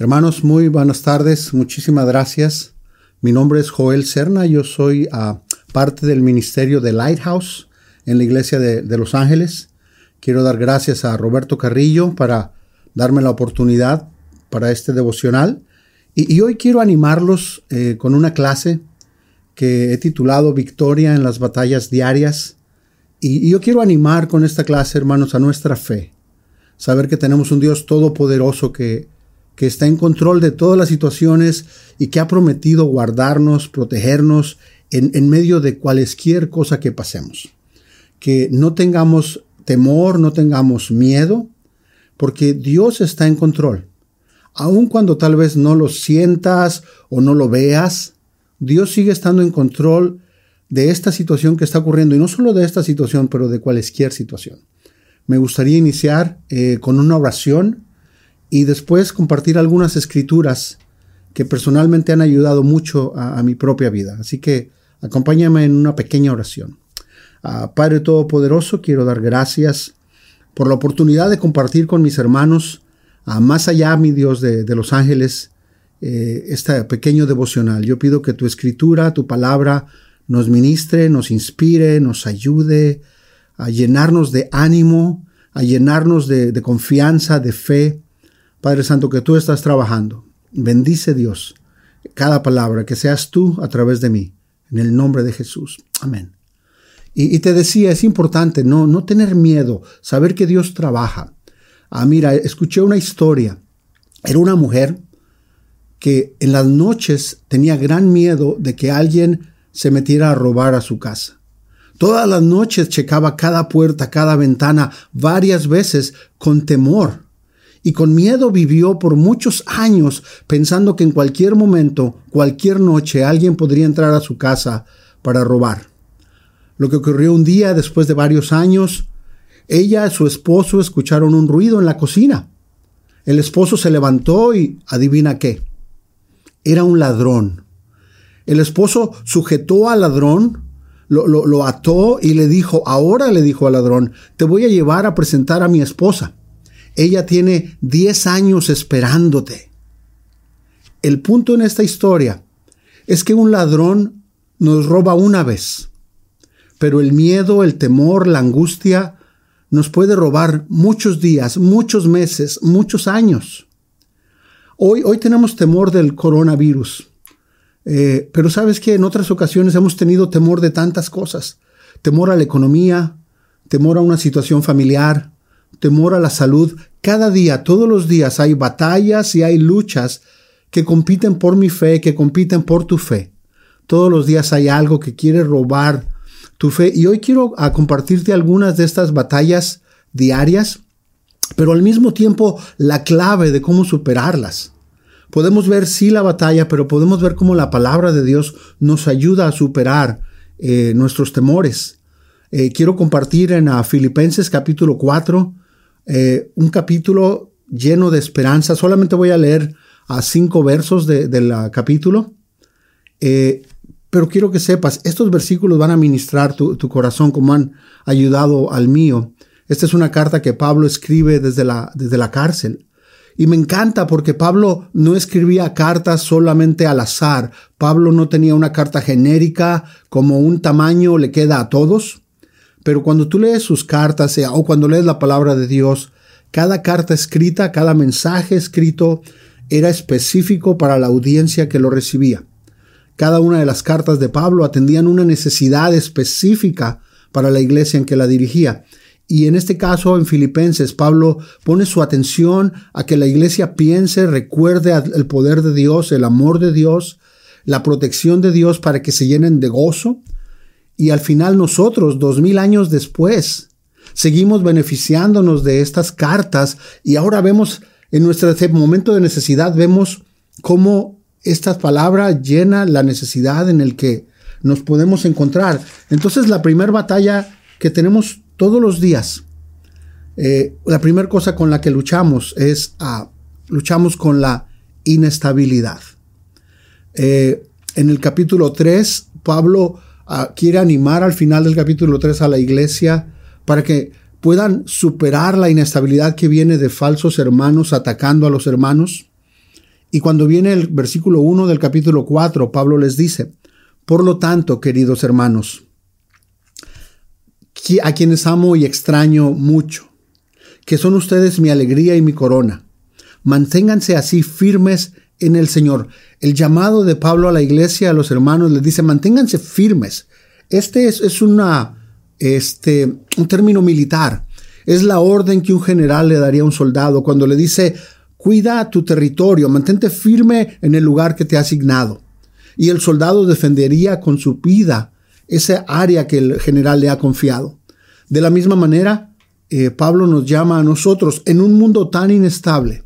Hermanos, muy buenas tardes, muchísimas gracias. Mi nombre es Joel Serna, yo soy ah, parte del ministerio de Lighthouse en la iglesia de, Los Ángeles. Quiero dar gracias a Roberto Carrillo para darme la oportunidad para este devocional. Y, hoy quiero animarlos eh, con una clase que he titulado Victoria en las batallas diarias. y yo quiero animar con esta clase, hermanos, a nuestra fe. Saber que tenemos un Dios todopoderoso que que está en control de todas las situaciones y que ha prometido guardarnos, protegernos en, medio de cualquier cosa que pasemos. Que no tengamos temor, no tengamos miedo, porque Dios está en control. Aun cuando tal vez no lo sientas o no lo veas, Dios sigue estando en control de esta situación que está ocurriendo, y no solo de esta situación, pero de cualquier situación. Me gustaría iniciar eh, con una oración y después compartir algunas escrituras que personalmente han ayudado mucho a, mi propia vida. Así que acompáñame en una pequeña oración. Ah, Padre Todopoderoso, quiero dar gracias por la oportunidad de compartir con mis hermanos, a más allá, mi Dios de, los ángeles, eh, este pequeño devocional. Yo pido que tu escritura, tu palabra, nos ministre, nos inspire, nos ayude a llenarnos de ánimo, a llenarnos de confianza, de fe, Padre Santo, que tú estás trabajando. Bendice Dios cada palabra, que seas tú a través de mí. En el nombre de Jesús. Amén. Y, te decía, es importante no, no tener miedo, saber que Dios trabaja. Ah, mira, escuché una historia. Era una mujer que en las noches tenía gran miedo de que alguien se metiera a robar a su casa. Todas las noches checaba cada puerta, cada ventana, varias veces con temor y con miedo vivió por muchos años pensando que en cualquier momento, cualquier noche, alguien podría entrar a su casa para robar. Lo que ocurrió un día después de varios años, ella y su esposo escucharon un ruido en la cocina. El esposo se levantó y adivina qué. Era un ladrón. El esposo sujetó al ladrón, lo, lo ató y le dijo, ahora le dijo al ladrón, te voy a llevar a presentar a mi esposa. Ella tiene 10 años esperándote. El punto en esta historia es que un ladrón nos roba una vez, pero el miedo, el temor, la angustia nos puede robar muchos días, muchos meses, muchos años. Hoy, hoy tenemos temor del coronavirus, eh, pero sabes que en otras ocasiones hemos tenido temor de tantas cosas. Temor a la economía, temor a una situación familiar, temor a la salud, cada día, todos los días hay batallas y hay luchas que compiten por mi fe, que compiten por tu fe. Todos los días hay algo que quiere robar tu fe. Y hoy quiero a compartirte algunas de estas batallas diarias, pero al mismo tiempo la clave de cómo superarlas. Podemos ver sí la batalla, pero podemos ver cómo la palabra de Dios nos ayuda a superar eh, nuestros temores. Eh, quiero compartir en Filipenses capítulo 4, eh, un capítulo lleno de esperanza. Solamente voy a leer a cinco versos del capítulo. Eh, pero quiero que sepas, estos versículos van a ministrar tu, corazón como han ayudado al mío. Esta es una carta que Pablo escribe desde la, desde la cárcel. Y me encanta porque Pablo no escribía cartas solamente al azar. Pablo no tenía una carta genérica como un tamaño le queda a todos. Pero cuando tú lees sus cartas o cuando lees la palabra de Dios, cada carta escrita, cada mensaje escrito era específico para la audiencia que lo recibía. Cada una de las cartas de Pablo atendían una necesidad específica para la iglesia en que la dirigía. Y en este caso, en Filipenses, Pablo pone su atención a que la iglesia piense, recuerde el poder de Dios, el amor de Dios, la protección de Dios para que se llenen de gozo, y al final nosotros, dos mil años después, seguimos beneficiándonos de estas cartas y ahora vemos en nuestro momento de necesidad, vemos cómo esta palabra llena la necesidad en el que nos podemos encontrar. Entonces la primera batalla que tenemos todos los días, eh, la primera cosa con la que luchamos es, ah, luchamos con la inestabilidad. Eh, en el capítulo 3, Pablo quiere animar al final del capítulo 3 a la iglesia para que puedan superar la inestabilidad que viene de falsos hermanos atacando a los hermanos. Y cuando viene el versículo 1 del capítulo 4, Pablo les dice, por lo tanto, queridos hermanos, a quienes amo y extraño mucho, que son ustedes mi alegría y mi corona, manténganse así firmes en el Señor. El llamado de Pablo a la iglesia, a los hermanos, les dice, manténganse firmes. Este es, es una, este, un término militar. Es la orden que un general le daría a un soldado cuando le dice, cuida tu territorio, mantente firme en el lugar que te ha asignado. Y el soldado defendería con su vida esa área que el general le ha confiado. De la misma manera, eh, Pablo nos llama a nosotros en un mundo tan inestable,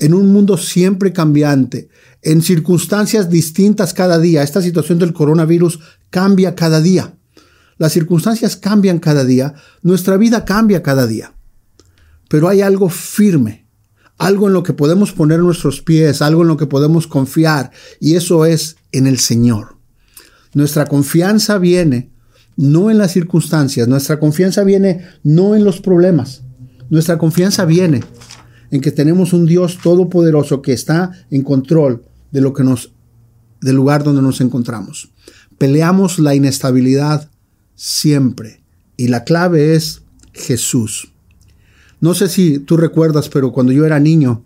en un mundo siempre cambiante, en circunstancias distintas cada día. Esta situación del coronavirus cambia cada día. Las circunstancias cambian cada día, nuestra vida cambia cada día. Pero hay algo firme, algo en lo que podemos poner nuestros pies, algo en lo que podemos confiar, y eso es en el Señor. Nuestra confianza viene no en las circunstancias, nuestra confianza viene no en los problemas, nuestra confianza viene en que tenemos un Dios todopoderoso que está en control de lo que nos del lugar donde nos encontramos. Peleamos la inestabilidad siempre y la clave es Jesús. No sé si tú recuerdas, pero cuando yo era niño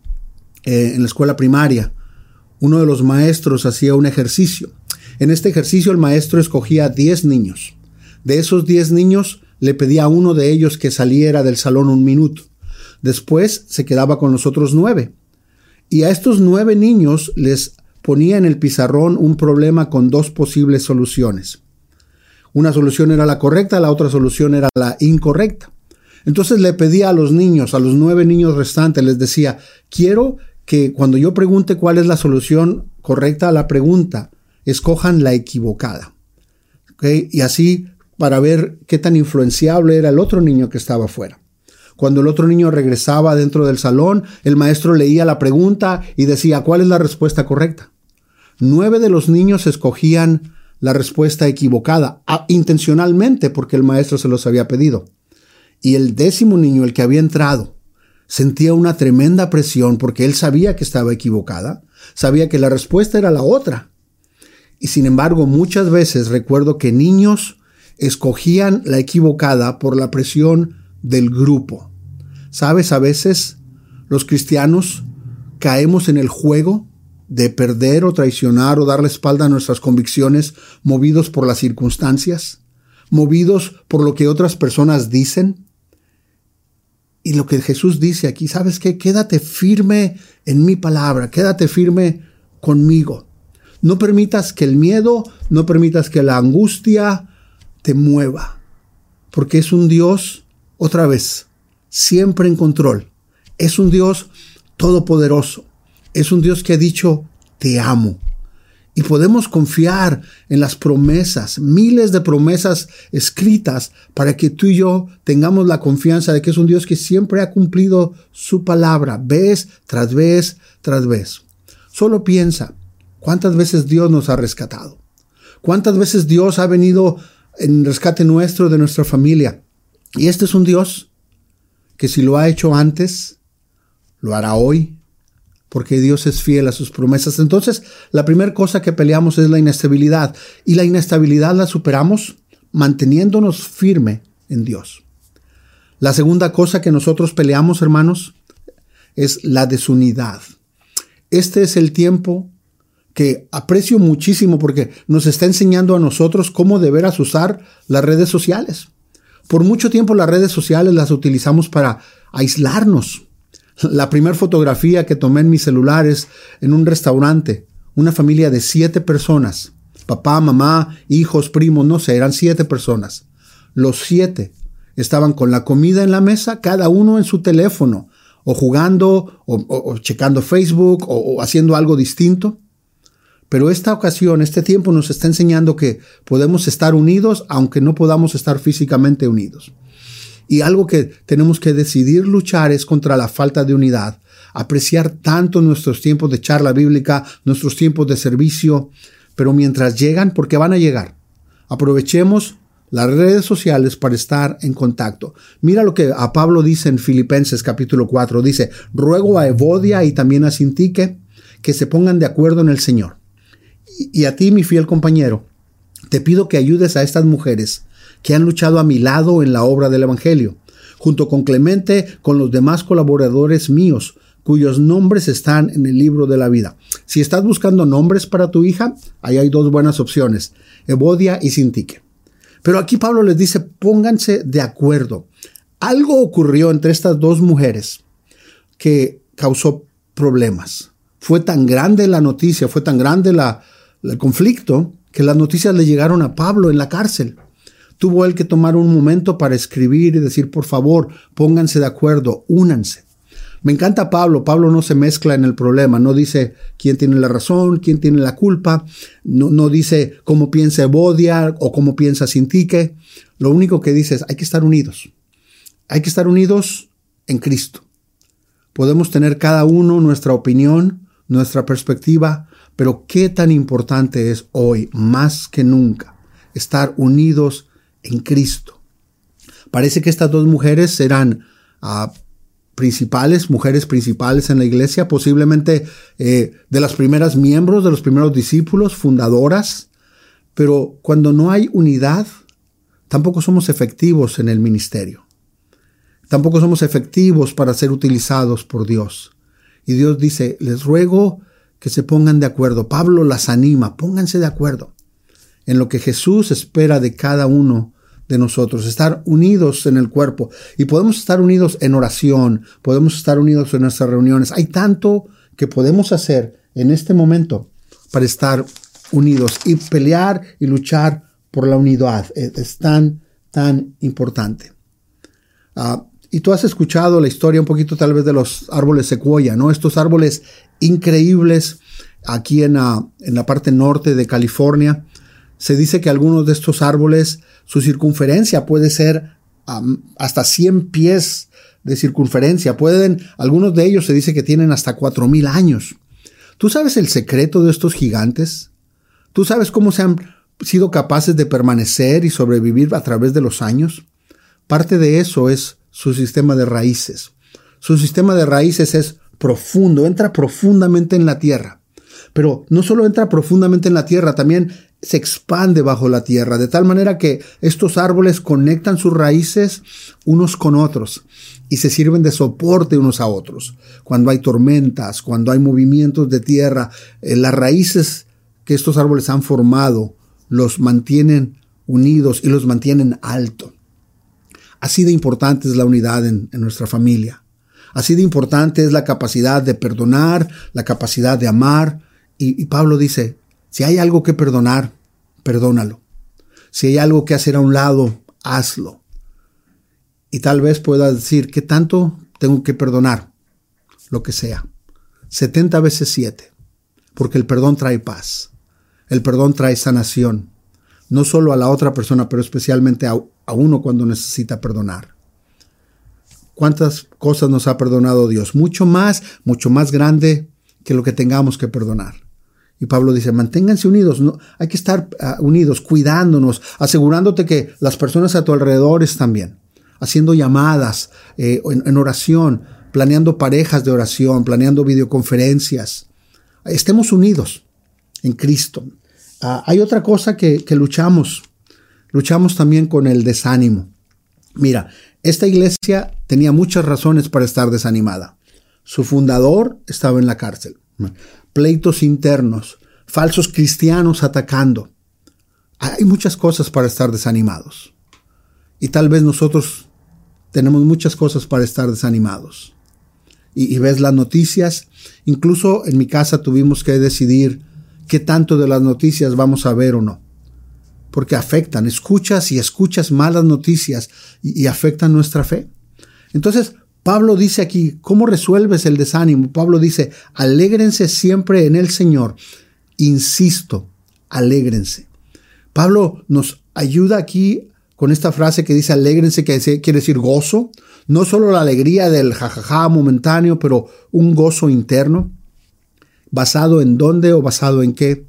eh, en la escuela primaria, uno de los maestros hacía un ejercicio. En este ejercicio el maestro escogía 10 niños. De esos 10 niños le pedía a uno de ellos que saliera del salón un minuto. Después se quedaba con los otros nueve. Y a estos nueve niños les ponía en el pizarrón un problema con dos posibles soluciones. Una solución era la correcta, la otra solución era la incorrecta. Entonces le pedía a los niños, a los nueve niños restantes, les decía, quiero que cuando yo pregunte cuál es la solución correcta a la pregunta, escojan la equivocada. Y así para ver qué tan influenciable era el otro niño que estaba afuera. Cuando el otro niño regresaba dentro del salón, el maestro leía la pregunta y decía, ¿cuál es la respuesta correcta? Nueve de los niños escogían la respuesta equivocada, intencionalmente porque el maestro se los había pedido. Y el décimo niño, el que había entrado, sentía una tremenda presión porque él sabía que estaba equivocada, sabía que la respuesta era la otra. Y sin embargo, muchas veces recuerdo que niños escogían la equivocada por la presión del grupo. Sabes, a veces los cristianos caemos en el juego de perder o traicionar o dar la espalda a nuestras convicciones movidos por las circunstancias, movidos por lo que otras personas dicen. Y lo que Jesús dice aquí, ¿sabes qué? Quédate firme en mi palabra, quédate firme conmigo. No permitas que el miedo, no permitas que la angustia te mueva, porque es un Dios otra vez, siempre en control. Es un Dios todopoderoso. Es un Dios que ha dicho, te amo. Y podemos confiar en las promesas, miles de promesas escritas para que tú y yo tengamos la confianza de que es un Dios que siempre ha cumplido su palabra, vez tras vez tras vez. Solo piensa, ¿cuántas veces Dios nos ha rescatado? ¿Cuántas veces Dios ha venido en rescate nuestro, de nuestra familia? Y este es un Dios que si lo ha hecho antes, lo hará hoy, porque Dios es fiel a sus promesas. Entonces, la primera cosa que peleamos es la inestabilidad, y la inestabilidad la superamos manteniéndonos firme en Dios. La segunda cosa que nosotros peleamos, hermanos, es la desunidad. Este es el tiempo que aprecio muchísimo porque nos está enseñando a nosotros cómo deberás usar las redes sociales. Por mucho tiempo las redes sociales las utilizamos para aislarnos. La primera fotografía que tomé en mi celular es en un restaurante, una familia de siete personas. Papá, mamá, hijos, primos, no sé, eran siete personas. Los siete estaban con la comida en la mesa, cada uno en su teléfono, o jugando, o, checando Facebook, o haciendo algo distinto. Pero esta ocasión, este tiempo nos está enseñando que podemos estar unidos aunque no podamos estar físicamente unidos. Y algo que tenemos que decidir luchar es contra la falta de unidad. Apreciar tanto nuestros tiempos de charla bíblica, nuestros tiempos de servicio, pero mientras llegan, porque van a llegar, aprovechemos las redes sociales para estar en contacto. Mira lo que a Pablo dice en Filipenses capítulo 4. Dice, ruego a Evodia y también a Sintique que se pongan de acuerdo en el Señor. Y, a ti, mi fiel compañero, te pido que ayudes a estas mujeres que han luchado a mi lado en la obra del Evangelio, junto con Clemente, con los demás colaboradores míos, cuyos nombres están en el libro de la vida. Si estás buscando nombres para tu hija, ahí hay dos buenas opciones, Evodia y Sintique. Pero aquí Pablo les dice, pónganse de acuerdo. Algo ocurrió entre estas dos mujeres que causó problemas. Fue tan grande la noticia, fue tan grande la, el conflicto, que las noticias le llegaron a Pablo en la cárcel. Tuvo él que tomar un momento para escribir y decir, por favor, pónganse de acuerdo, únanse. Me encanta Pablo, Pablo no se mezcla en el problema, no dice quién tiene la razón, quién tiene la culpa, no, no dice cómo piensa Evodia o cómo piensa Sintique, lo único que dice es hay que estar unidos, hay que estar unidos en Cristo. Podemos tener cada uno nuestra opinión, nuestra perspectiva, pero qué tan importante es hoy, más que nunca, estar unidos en Cristo. Parece que estas dos mujeres serán ah, principales, mujeres principales en la iglesia, posiblemente eh, de las primeras miembros, de los primeros discípulos, fundadoras, pero cuando no hay unidad, tampoco somos efectivos en el ministerio. Tampoco somos efectivos para ser utilizados por Dios. Y Dios dice, les ruego que se pongan de acuerdo. Pablo las anima, pónganse de acuerdo en lo que Jesús espera de cada uno de nosotros, estar unidos en el cuerpo. Y podemos estar unidos en oración, podemos estar unidos en nuestras reuniones. Hay tanto que podemos hacer en este momento para estar unidos y pelear y luchar por la unidad. Es, tan, tan importante. Ah, y tú has escuchado la historia un poquito tal vez de los árboles secuoya, ¿no? Estos árboles increíbles aquí en la, en la parte norte de California. Se dice que algunos de estos árboles, su circunferencia puede ser hasta 100 pies de circunferencia. Pueden, algunos de ellos se dice que tienen hasta 4000 años. ¿Tú sabes el secreto de estos gigantes? ¿Tú sabes cómo se han sido capaces de permanecer y sobrevivir a través de los años? Parte de eso es su sistema de raíces. Su sistema de raíces es profundo, entra profundamente en la tierra. Pero no solo entra profundamente en la tierra, también se expande bajo la tierra, de tal manera que estos árboles conectan sus raíces unos con otros y se sirven de soporte unos a otros. Cuando hay tormentas, cuando hay movimientos de tierra, eh, las raíces que estos árboles han formado los mantienen unidos y los mantienen alto. Así de importante es la unidad en, nuestra familia. Así de importante es la capacidad de perdonar, la capacidad de amar. Y, Pablo dice, si hay algo que perdonar, perdónalo. Si hay algo que hacer a un lado, hazlo. Y tal vez puedas decir, ¿qué tanto tengo que perdonar? Lo que sea. 70 veces 7. Porque el perdón trae paz. El perdón trae sanación. No solo a la otra persona, pero especialmente a uno cuando necesita perdonar. ¿Cuántas cosas nos ha perdonado Dios? Mucho más, mucho más grande que lo que tengamos que perdonar. Y Pablo dice, manténganse unidos, hay que estar ah, unidos, cuidándonos, asegurándote que las personas a tu alrededor están bien, haciendo llamadas eh, en, oración, planeando parejas de oración, planeando videoconferencias. Estemos unidos en Cristo. Ah, hay otra cosa que luchamos luchamos también con el desánimo. Mira, esta iglesia tenía muchas razones para estar desanimada. Su fundador estaba en la cárcel, pleitos internos, falsos cristianos atacando. Hay muchas cosas para estar desanimados. Y tal vez nosotros tenemos muchas cosas para estar desanimados. Y, ves las noticias. Incluso en mi casa tuvimos que decidir qué tanto de las noticias vamos a ver o no porque afectan. Escuchas y escuchas malas noticias y, afectan nuestra fe. Entonces, Pablo dice aquí, ¿cómo resuelves el desánimo? Pablo dice, alégrense siempre en el Señor. Insisto, alégrense. Pablo nos ayuda aquí con esta frase que dice alégrense, que quiere decir gozo. No solo la alegría del jajaja momentáneo, pero un gozo interno. ¿Basado en dónde o basado en qué?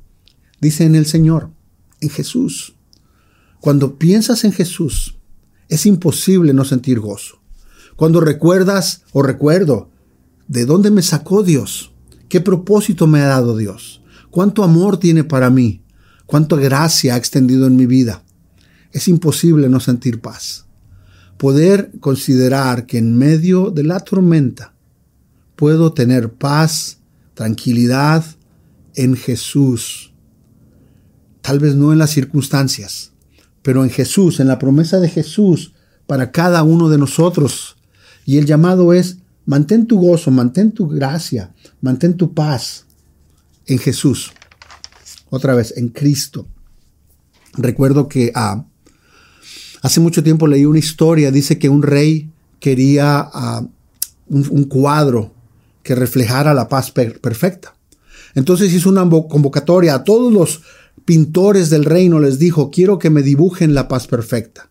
Dice en el Señor, en Jesús. Cuando piensas en Jesús, es imposible no sentir gozo. Cuando recuerdas o recuerdo de dónde me sacó Dios, ¿Qué propósito me ha dado Dios? ¿Cuánto amor tiene para mí? ¿Cuánta gracia ha extendido en mi vida? Es imposible no sentir paz. Poder considerar que en medio de la tormenta puedo tener paz, tranquilidad en Jesús. Tal vez no en las circunstancias, pero en Jesús, en la promesa de Jesús para cada uno de nosotros. Y el llamado es, mantén tu gozo, mantén tu gracia, mantén tu paz en Jesús. Otra vez, en Cristo. Recuerdo que ah, hace mucho tiempo leí una historia, dice que un rey quería ah, un, cuadro que reflejara la paz perfecta. Entonces hizo una convocatoria a todos los pintores del reino, les dijo, quiero que me dibujen la paz perfecta.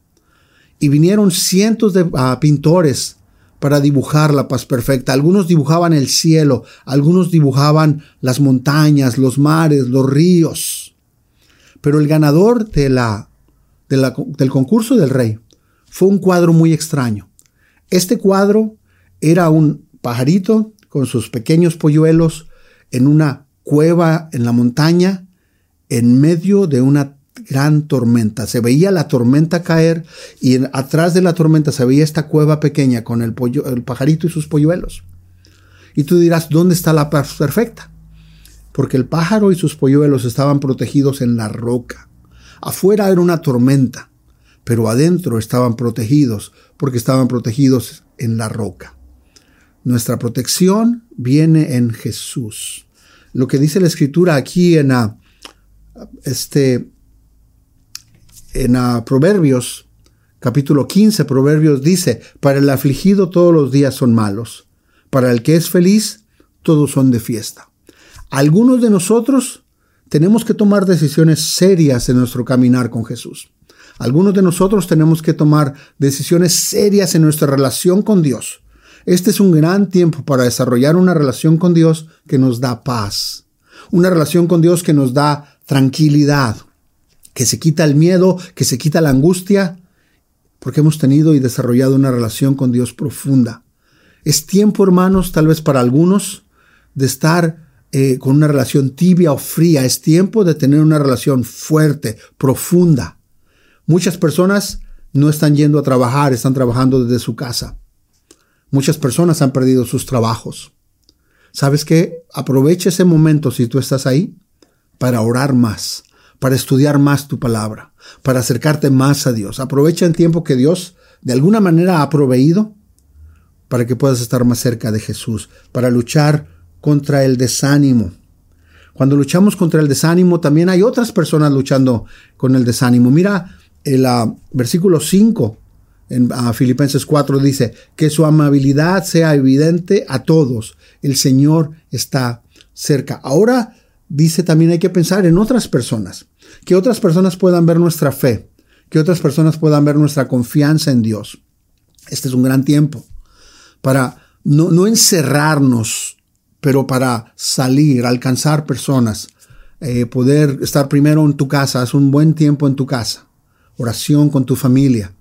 Y vinieron cientos de ah, pintores para dibujar la paz perfecta. Algunos dibujaban el cielo, algunos dibujaban las montañas, los mares, los ríos. Pero el ganador de la, del concurso del rey fue un cuadro muy extraño. Este cuadro era un pajarito con sus pequeños polluelos en una cueva en la montaña en medio de una gran tormenta. Se veía la tormenta caer y atrás de la tormenta se veía esta cueva pequeña con el, pajarito y sus polluelos. Y tú dirás, ¿dónde está la paz perfecta? Porque el pájaro y sus polluelos estaban protegidos en la roca. Afuera era una tormenta, pero adentro estaban protegidos porque estaban protegidos en la roca. Nuestra protección viene en Jesús. Lo que dice la escritura aquí en este en Proverbios, capítulo 15, Proverbios dice, para el afligido todos los días son malos, para el que es feliz, todos son de fiesta. Algunos de nosotros tenemos que tomar decisiones serias en nuestro caminar con Jesús. Algunos de nosotros tenemos que tomar decisiones serias en nuestra relación con Dios. Este es un gran tiempo para desarrollar una relación con Dios que nos da paz, una relación con Dios que nos da tranquilidad, que se quita el miedo, que se quita la angustia, porque hemos tenido y desarrollado una relación con Dios profunda. Es tiempo, hermanos, tal vez para algunos, de estar eh, con una relación tibia o fría. Es tiempo de tener una relación fuerte, profunda. Muchas personas no están yendo a trabajar, están trabajando desde su casa. Muchas personas han perdido sus trabajos. ¿Sabes qué? Aprovecha ese momento si tú estás ahí para orar más, para estudiar más tu palabra, para acercarte más a Dios. Aprovecha el tiempo que Dios de alguna manera ha proveído para que puedas estar más cerca de Jesús, para luchar contra el desánimo. Cuando luchamos contra el desánimo, también hay otras personas luchando con el desánimo. Mira el uh, versículo 5 en uh, Filipenses 4 dice, que su amabilidad sea evidente a todos. El Señor está cerca. Ahora dice también hay que pensar en otras personas, que otras personas puedan ver nuestra fe, que otras personas puedan ver nuestra confianza en Dios. Este es un gran tiempo para no, no encerrarnos, pero para salir, alcanzar personas, eh, poder estar primero en tu casa, haz un buen tiempo en tu casa, oración con tu familia,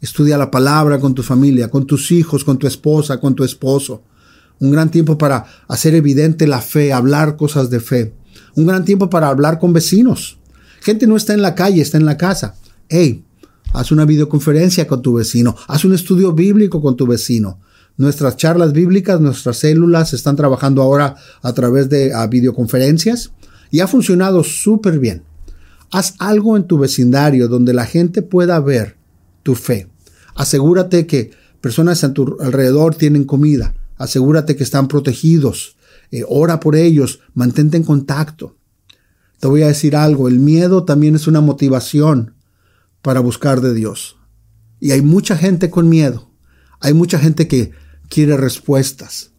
estudia la palabra con tu familia, con tus hijos, con tu esposa, con tu esposo. Un gran tiempo para hacer evidente la fe, hablar cosas de fe un gran tiempo para hablar con vecinos. Gente no está en la calle, está en la casa. Hey, haz una videoconferencia con tu vecino, haz un estudio bíblico con tu vecino. Nuestras charlas bíblicas, nuestras células están trabajando ahora a través de videoconferencias y ha funcionado súper bien. Haz algo en tu vecindario donde la gente pueda ver tu fe. Asegúrate que personas a tu alrededor tienen comida. Asegúrate que están protegidos. Eh, ora por ellos, mantente en contacto. Te voy a decir algo, el miedo también es una motivación para buscar de Dios. Y hay mucha gente con miedo, hay mucha gente que quiere respuestas.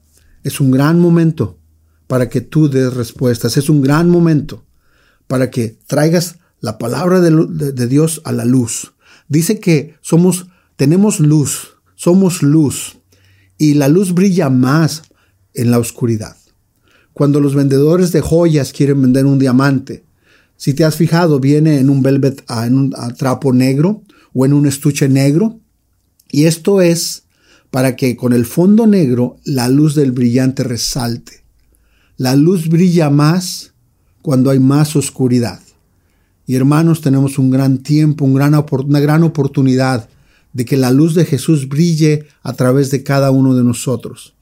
Es un gran momento para que tú des respuestas, es un gran momento para que traigas la palabra de, de Dios a la luz. Dice que somos, tenemos luz, somos luz, y la luz brilla más en la oscuridad cuando los vendedores de joyas quieren vender un diamante. Si te has fijado, viene en un velvet, ah, en un ah, trapo negro o en un estuche negro. Y esto es para que con el fondo negro la luz del brillante resalte. La luz brilla más cuando hay más oscuridad. Y hermanos, tenemos un gran tiempo, una gran oportunidad de que la luz de Jesús brille a través de cada uno de nosotros.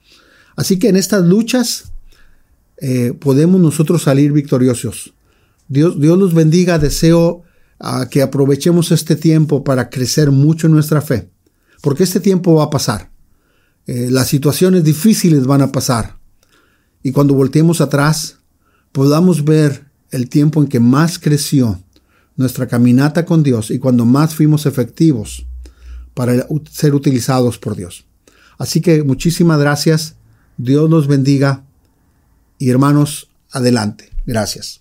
Así que en estas luchas eh, podemos nosotros salir victoriosos. Dios, Dios los bendiga. Deseo uh, que aprovechemos este tiempo para crecer mucho en nuestra fe, porque este tiempo va a pasar. Eh, las situaciones difíciles van a pasar. Y cuando volteemos atrás, podamos ver el tiempo en que más creció nuestra caminata con Dios y cuando más fuimos efectivos para ser utilizados por Dios. Así que muchísimas gracias. Dios los bendiga. Y hermanos, adelante. Gracias.